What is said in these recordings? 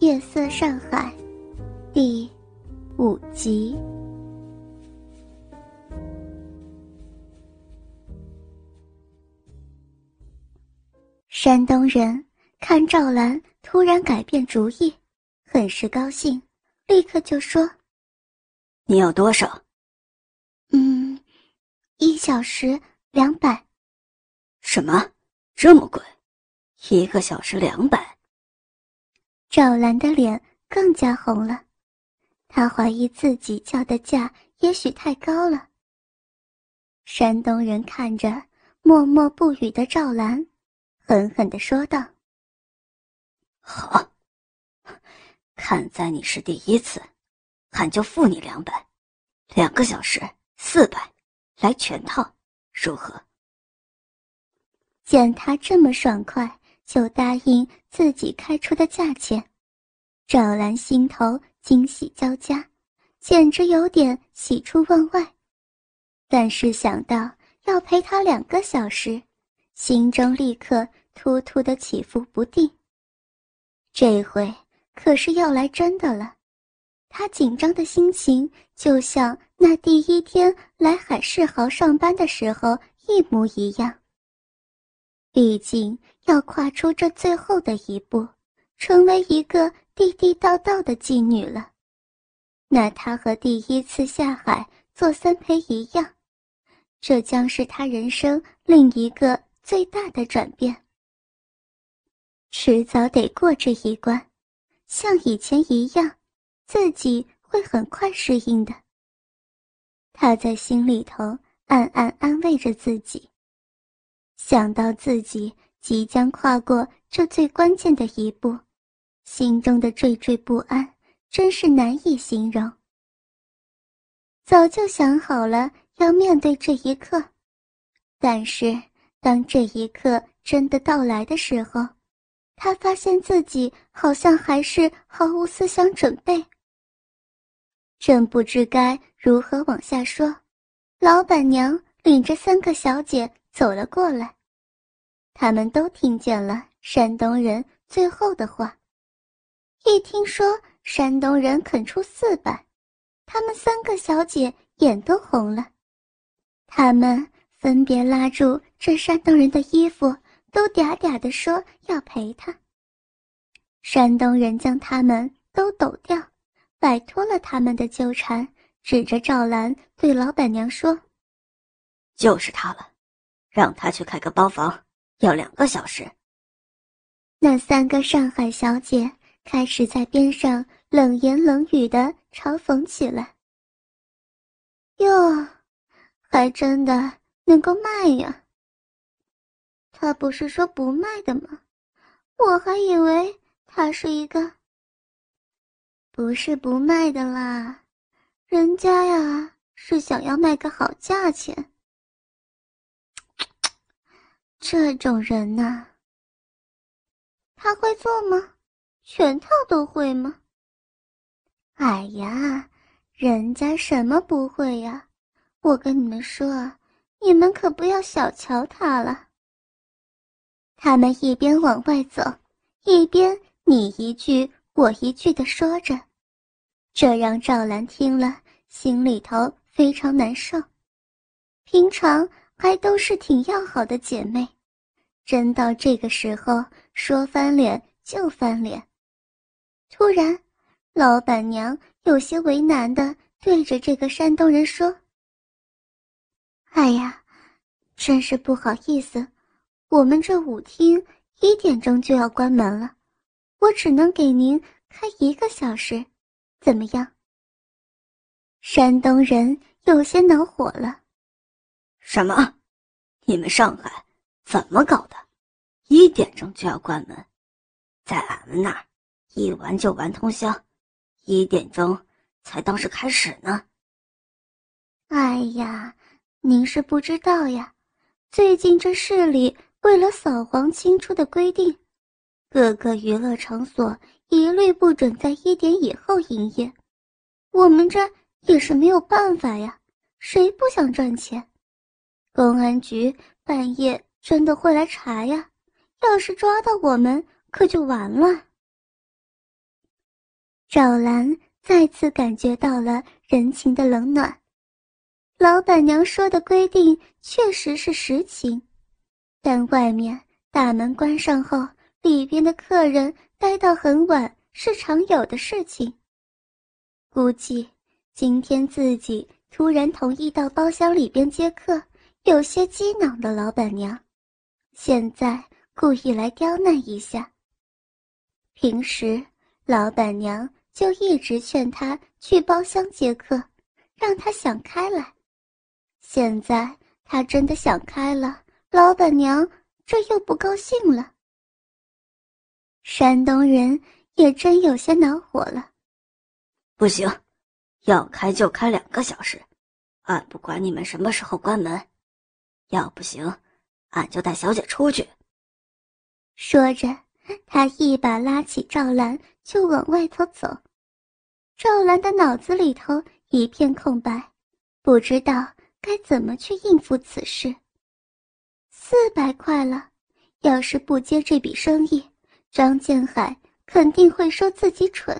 夜色上海，第五集。山东人看赵兰突然改变主意，很是高兴，立刻就说：“你要多少？”“嗯，一小时两百。”“什么？这么贵？一个小时两百？”赵兰的脸更加红了，她怀疑自己叫的价也许太高了。山东人看着默默不语的赵兰，狠狠地说道：“好，看在你是第一次，俺就付你两百，两个小时四百，来全套，如何？”见他这么爽快。就答应自己开出的价钱，赵兰心头惊喜交加，简直有点喜出望外。但是想到要陪他两个小时，心中立刻突突的起伏不定。这回可是要来真的了，他紧张的心情就像那第一天来海世豪上班的时候一模一样。毕竟要跨出这最后的一步，成为一个地地道道的妓女了，那她和第一次下海做三陪一样，这将是她人生另一个最大的转变。迟早得过这一关，像以前一样，自己会很快适应的。他在心里头暗暗安慰着自己。想到自己即将跨过这最关键的一步，心中的惴惴不安真是难以形容。早就想好了要面对这一刻，但是当这一刻真的到来的时候，他发现自己好像还是毫无思想准备。正不知该如何往下说，老板娘领着三个小姐。走了过来，他们都听见了山东人最后的话。一听说山东人肯出四百，他们三个小姐眼都红了。他们分别拉住这山东人的衣服，都嗲嗲地说要陪他。山东人将他们都抖掉，摆脱了他们的纠缠，指着赵兰对老板娘说：“就是他了。”让他去开个包房，要两个小时。那三个上海小姐开始在边上冷言冷语的嘲讽起来。哟，还真的能够卖呀！他不是说不卖的吗？我还以为他是一个……不是不卖的啦，人家呀是想要卖个好价钱。这种人呐，他会做吗？全套都会吗？哎呀，人家什么不会呀！我跟你们说，你们可不要小瞧他了。他们一边往外走，一边你一句我一句的说着，这让赵兰听了心里头非常难受。平常。还都是挺要好的姐妹，真到这个时候说翻脸就翻脸。突然，老板娘有些为难的对着这个山东人说：“哎呀，真是不好意思，我们这舞厅一点钟就要关门了，我只能给您开一个小时，怎么样？”山东人有些恼火了。什么？你们上海怎么搞的？一点钟就要关门，在俺们那儿，一玩就玩通宵，一点钟才当是开始呢。哎呀，您是不知道呀，最近这市里为了扫黄清出的规定，各个娱乐场所一律不准在一点以后营业。我们这也是没有办法呀，谁不想赚钱？公安局半夜真的会来查呀！要是抓到我们，可就完了。赵兰再次感觉到了人情的冷暖。老板娘说的规定确实是实情，但外面大门关上后，里边的客人待到很晚是常有的事情。估计今天自己突然同意到包厢里边接客，有些激恼的老板娘，现在故意来刁难一下。平时老板娘就一直劝他去包厢接客，让他想开来。现在他真的想开了，老板娘这又不高兴了。山东人也真有些恼火了。不行，要开就开两个小时，俺不管你们什么时候关门。要不行，俺就带小姐出去。说着，他一把拉起赵兰就往外头走。赵兰的脑子里头一片空白，不知道。该怎么去应付此事？四百块了，要是不接这笔生意，张建海肯定会说自己蠢。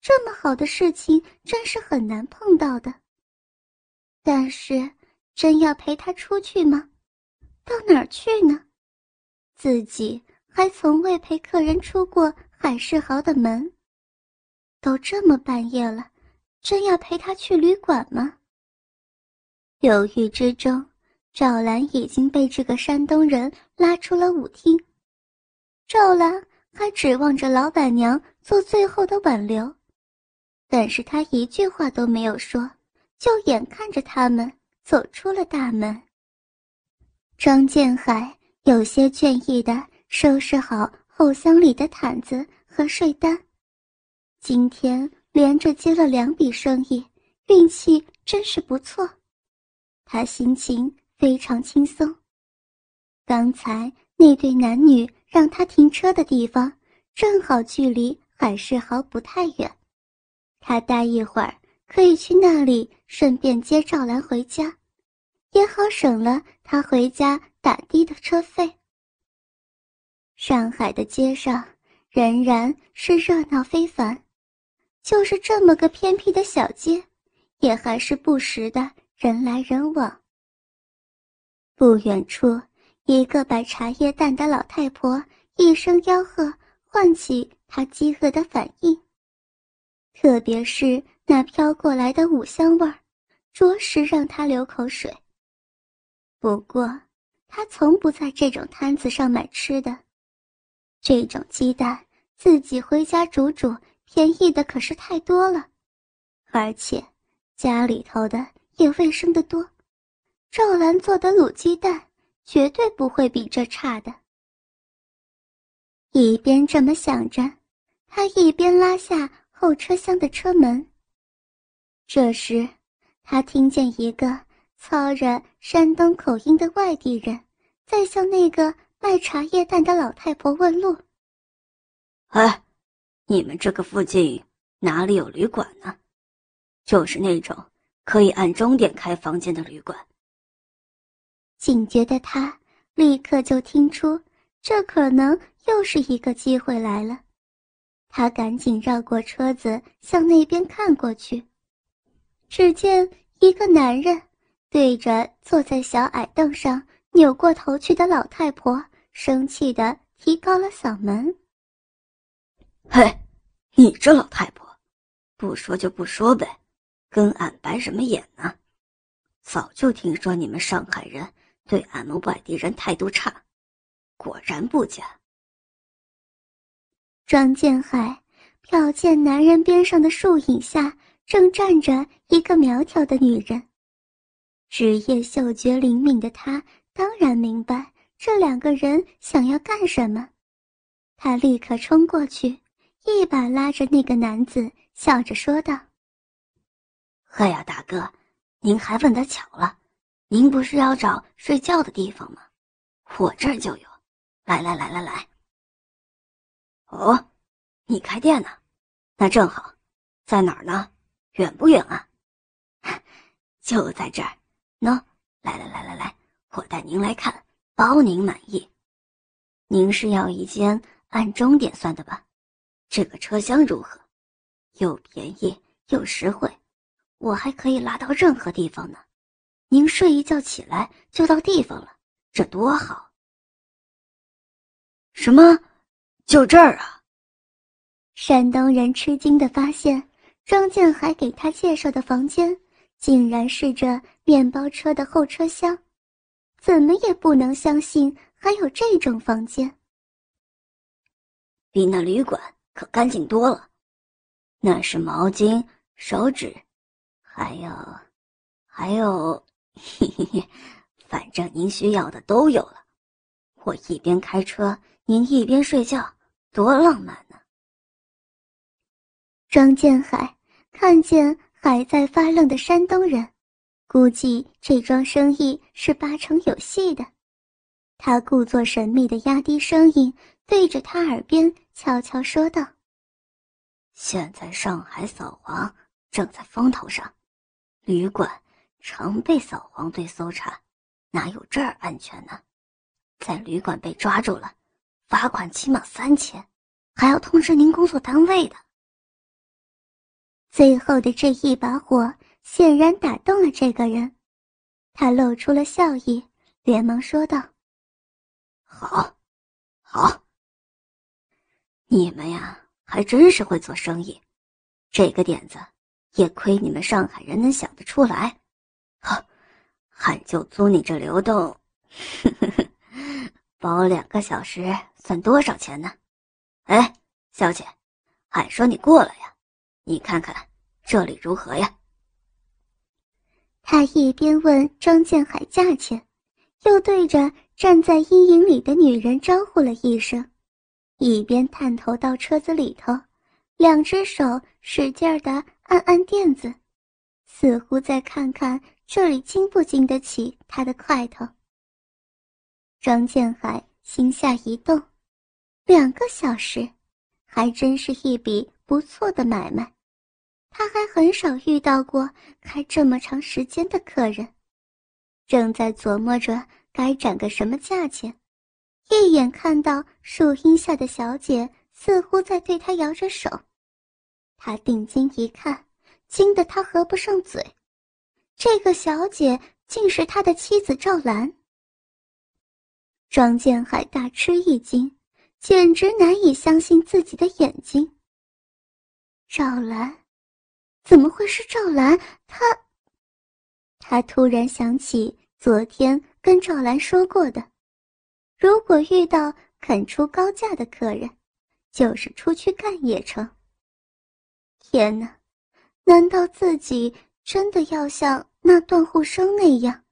这么好的事情，真是很难碰到的。但是，真要陪他出去吗？到哪儿去呢？自己还从未陪客人出过海世豪的门。都这么半夜了，真要陪他去旅馆吗？犹豫之中，赵兰已经被这个山东人拉出了舞厅。赵兰还指望着老板娘做最后的挽留，但是她一句话都没有说，就眼看着他们走出了大门。张建海有些倦意的收拾好后箱里的毯子和睡单，今天连着接了两笔生意，运气真是不错。他心情非常轻松。刚才那对男女让他停车的地方，正好距离海世豪不太远，他待一会儿可以去那里，顺便接赵兰回家，也好省了他回家打的的车费。上海的街上仍然是热闹非凡，就是这么个偏僻的小街，也还是不时的。人来人往。不远处，一个摆茶叶蛋的老太婆一声吆喝，唤起他饥饿的反应。特别是那飘过来的五香味儿，着实让他流口水。不过，他从不在这种摊子上买吃的。这种鸡蛋自己回家煮煮，便宜的可是太多了，而且家里头的。也卫生的多，赵兰做的卤鸡蛋绝对不会比这差的。一边这么想着，他一边拉下后车厢的车门。这时，他听见一个操着山东口音的外地人在向那个卖茶叶蛋的老太婆问路：“哎，你们这个附近哪里有旅馆呢？就是那种……”可以按钟点开房间的旅馆。警觉的他立刻就听出，这可能又是一个机会来了。他赶紧绕过车子向那边看过去，只见一个男人对着坐在小矮凳上扭过头去的老太婆，生气的提高了嗓门：“嘿，你这老太婆，不说就不说呗。”跟俺白什么眼呢？早就听说你们上海人对俺们外地人态度差，果然不假。庄建海瞟见男人边上的树影下正站着一个苗条的女人，职业嗅觉灵敏的他当然明白这两个人想要干什么。他立刻冲过去，一把拉着那个男子，笑着说道。哎呀，大哥，您还问得巧了，您不是要找睡觉的地方吗？我这儿就有，来来来来来。哦，你开店呢？那正好，在哪儿呢？远不远啊？就在这儿。喏，来来来来来，我带您来看，包您满意。您是要一间按钟点算的吧？这个车厢如何？又便宜又实惠，我还可以拉到任何地方呢。您睡一觉起来就到地方了，这多好！什么？就这儿啊？山东人吃惊的发现，张建海给他介绍的房间，竟然是这面包车的后车厢，怎么也不能相信还有这种房间。比那旅馆可干净多了，那是毛巾、手纸，还有，还有，嘿嘿嘿，反正您需要的都有了。我一边开车。您一边睡觉，多浪漫！张建海看见还在发愣的山东人，估计这桩生意是八成有戏的。他故作神秘的压低声音，对着他耳边悄悄说道：“现在上海扫黄正在风头上，旅馆常被扫黄队搜查，哪有这儿安全呢？在旅馆被抓住了。”罚款起码三千，还要通知您工作单位的。最后的这一把火显然打动了这个人，他露出了笑意，连忙说道：“好，好，你们呀，还真是会做生意。这个点子也亏你们上海人能想得出来。好，俺就租你这流动，包两个小时。”算多少钱呢？哎，小姐，俺说你过来呀，你看看这里如何呀？他一边问张建海价钱，又对着站在阴影里的女人招呼了一声，一边探头到车子里头，两只手使劲的按按垫子，似乎在看看这里经不经得起他的块头。张建海心下一动。两个小时，还真是一笔不错的买卖。他还很少遇到过开这么长时间的客人。正在琢磨着该涨个什么价钱，一眼看到树荫下的小姐似乎在对他摇着手，他定睛一看，惊得他合不上嘴。这个小姐竟是他的妻子赵兰。庄建海大吃一惊。简直难以相信自己的眼睛。赵兰，怎么会是赵兰？他，他突然想起昨天跟赵兰说过的，如果遇到肯出高价的客人，就是出去干也成。天哪，难道自己真的要像那段护生那样，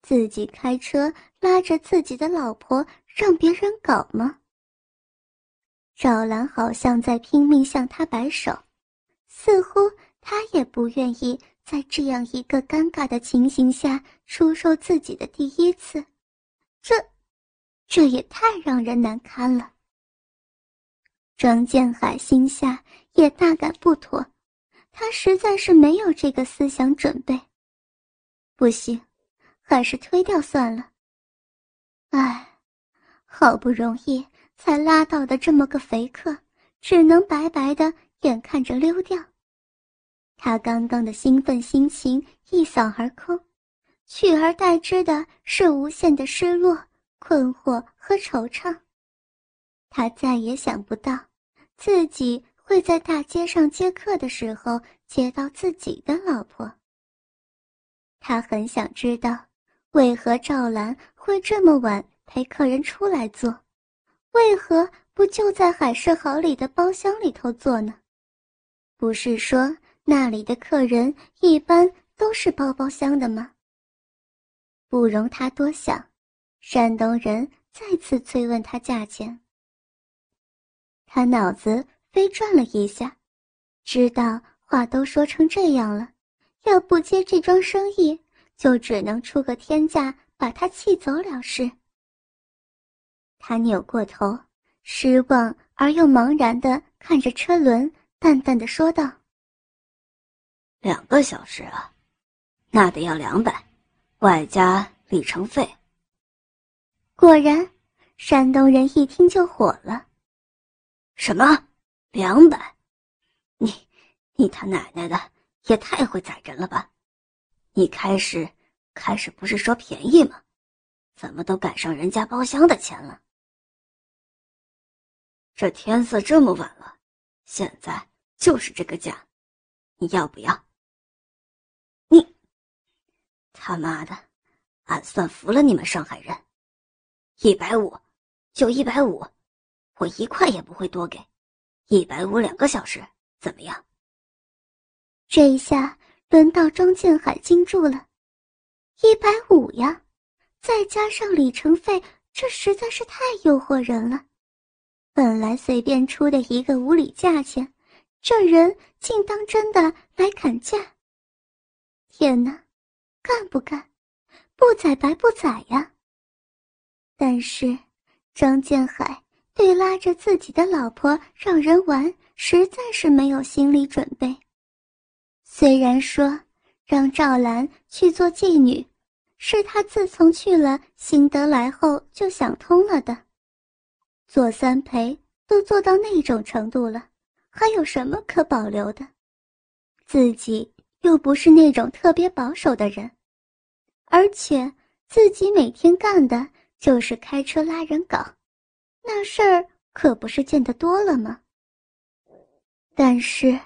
自己开车拉着自己的老婆让别人搞吗？赵兰好像在拼命向他摆手，似乎他也不愿意在这样一个尴尬的情形下出售自己的第一次，这，这也太让人难堪了。庄建海心下也大感不妥，他实在是没有这个思想准备。不行，还是推掉算了。唉，好不容易。才拉到的这么个肥客，只能白白的眼看着溜掉。他刚刚的兴奋心情一扫而空，取而代之的是无限的失落、困惑和惆怅。他再也想不到，自己会在大街上接客的时候接到自己的老婆。他很想知道，为何赵兰会这么晚陪客人出来坐。为何不就在海市豪里的包厢里头坐呢？不是说那里的客人一般都是包包厢的吗？不容他多想，山东人再次催问他价钱。他脑子飞转了一下，知道话都说成这样了，要不接这桩生意，就只能出个天价把他气走了事。他扭过头，失望而又茫然的看着车轮，淡淡的说道：“两个小时啊，那得要两百，外加里程费。”果然，山东人一听就火了：“什么？两百？你你他奶奶的也太会宰人了吧！你开始开始不是说便宜吗？怎么都赶上人家包厢的钱了？这天色这么晚了，现在就是这个价，你要不要？他妈的，俺算服了你们上海人！一百五，就一百五，我一块也不会多给。一百五两个小时，怎么样？这一下轮到庄建海惊住了，一百五呀！再加上里程费，这实在是太诱惑人了。本来随便出的一个无理价钱，这人竟当真的来砍价。天哪，干不干？不宰白不宰呀！但是张建海对拉着自己的老婆让人玩，实在是没有心理准备。虽然说让赵兰去做妓女。是他自从去了新德来后就想通了的。做三陪都做到那种程度了，还有什么可保留的？自己又不是那种特别保守的人，而且自己每天干的就是开车拉人搞，那事儿可不是见得多了吗？但是，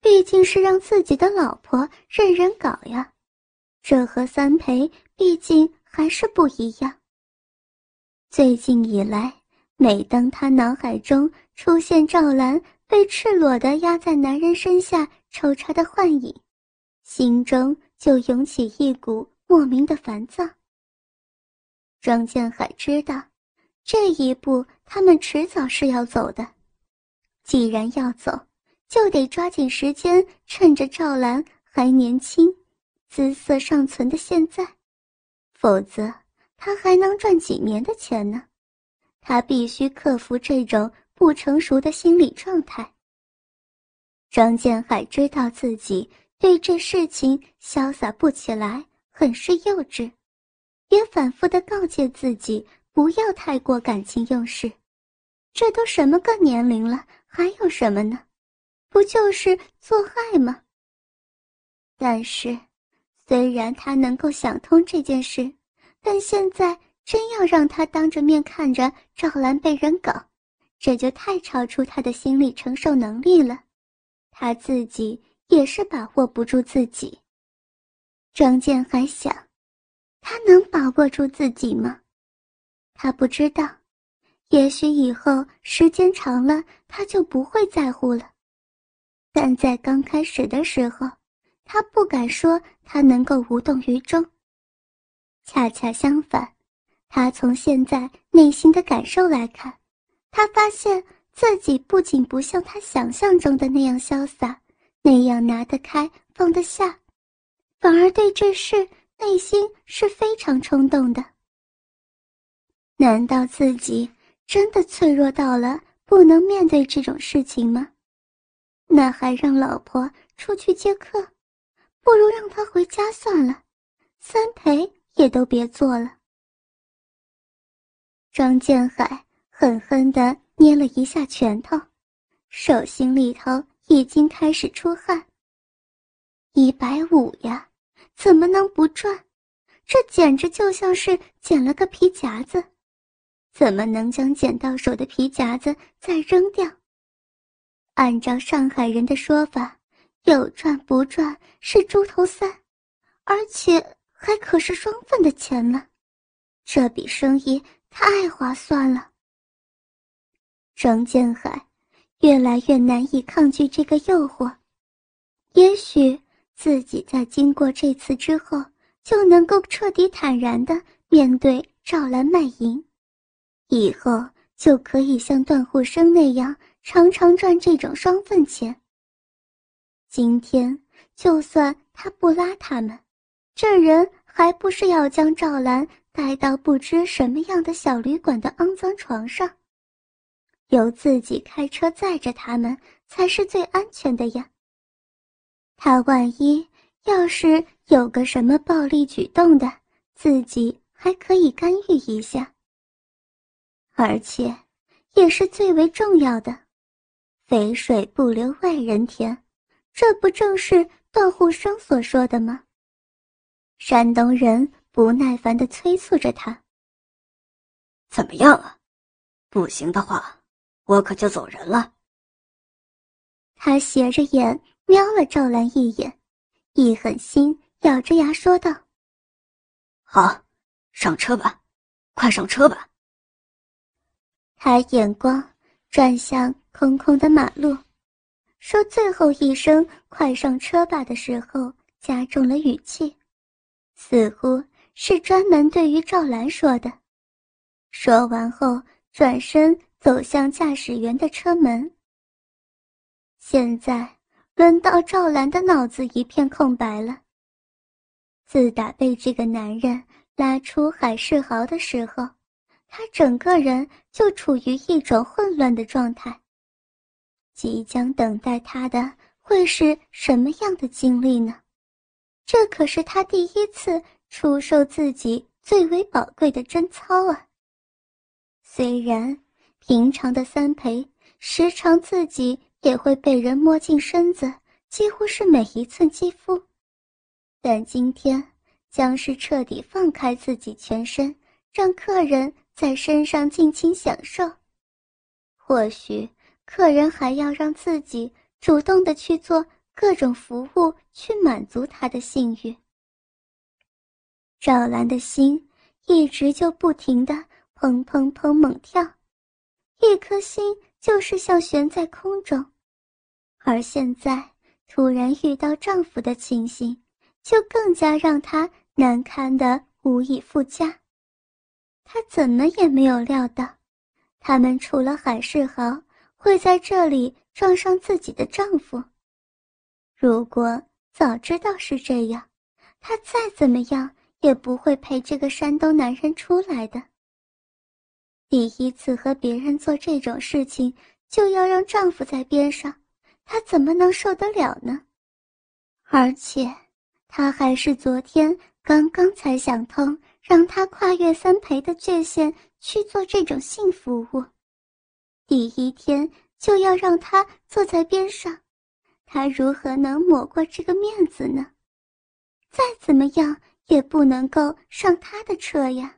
毕竟是让自己的老婆任人搞呀。这和三陪毕竟还是不一样。最近以来，每当他脑海中出现赵兰被赤裸的压在男人身下抽插的幻影，心中就涌起一股莫名的烦躁。张建海知道，这一步他们迟早是要走的。既然要走，就得抓紧时间，趁着赵兰还年轻。姿色尚存的现在，否则他还能赚几年的钱呢？他必须克服这种不成熟的心理状态。张建海知道自己对这事情潇洒不起来，很是幼稚，也反复的告诫自己不要太过感情用事。这都什么个年龄了，还有什么呢？不就是做爱吗？但是。虽然他能够想通这件事，但现在真要让他当着面看着赵兰被人搞，这就太超出他的心理承受能力了。他自己也是把握不住自己。张健还想，他能把握住自己吗？他不知道，也许以后时间长了，他就不会在乎了。但在刚开始的时候。他不敢说他能够无动于衷。恰恰相反，他从现在内心的感受来看，他发现自己不仅不像他想象中的那样潇洒，那样拿得开放得下，反而对这事内心是非常冲动的。难道自己真的脆弱到了不能面对这种事情吗？那还让老婆出去接客？不如让他回家算了，三陪也都别做了。张建海狠狠地捏了一下拳头，手心里头已经开始出汗。一百五呀，怎么能不赚？这简直就像是捡了个皮夹子，怎么能将捡到手的皮夹子再扔掉？按照上海人的说法。有赚不赚是猪头三，而且还可是双份的钱呢，这笔生意太划算了。张建海越来越难以抗拒这个诱惑，也许自己在经过这次之后，就能够彻底坦然的面对赵兰卖淫，以后就可以像段护生那样常常赚这种双份钱。今天就算他不拉他们，这人还不是要将赵兰带到不知什么样的小旅馆的肮脏床上？由自己开车载着他们才是最安全的呀。他万一要是有个什么暴力举动的，自己还可以干预一下。而且，也是最为重要的，肥水不流外人田。这不正是段护生所说的吗？山东人不耐烦地催促着他：“怎么样啊？不行的话，我可就走人了。”他斜着眼瞄了赵兰一眼，一狠心，咬着牙说道：“好，上车吧，快上车吧。”他眼光转向空空的马路，说最后一声“快上车吧”的时候，加重了语气，似乎是专门对于赵兰说的。说完后，转身走向驾驶员的车门。现在轮到赵兰的脑子一片空白了。自打被这个男人拉出海世豪的时候，他整个人就处于一种混乱的状态。即将等待他的会是什么样的经历呢？这可是他第一次出售自己最为宝贵的贞操啊！虽然平常的三陪时常自己。也会被人摸进身子，几乎是每一寸肌肤。但今天将是彻底放开自己全身，让客人在身上尽情享受。或许客人还要让自己主动的去做各种服务，去满足他的性欲。赵兰的心一直就不停的砰砰砰猛跳，一颗心。就是像悬在空中，而现在突然遇到丈夫的情形，就更加让她难堪的无以复加。她怎么也没有料到，他们除了海世豪会在这里撞上自己的丈夫。如果早知道是这样，她再怎么样也不会陪这个山东男人出来的。第一次和别人做这种事情，就要让丈夫在边上，她怎么能受得了呢？而且，她还是昨天刚刚才想通，让他跨越三陪的界限去做这种性服务，第一天就要让他坐在边上，他如何能抹过这个面子呢？再怎么样也不能够上他的车呀。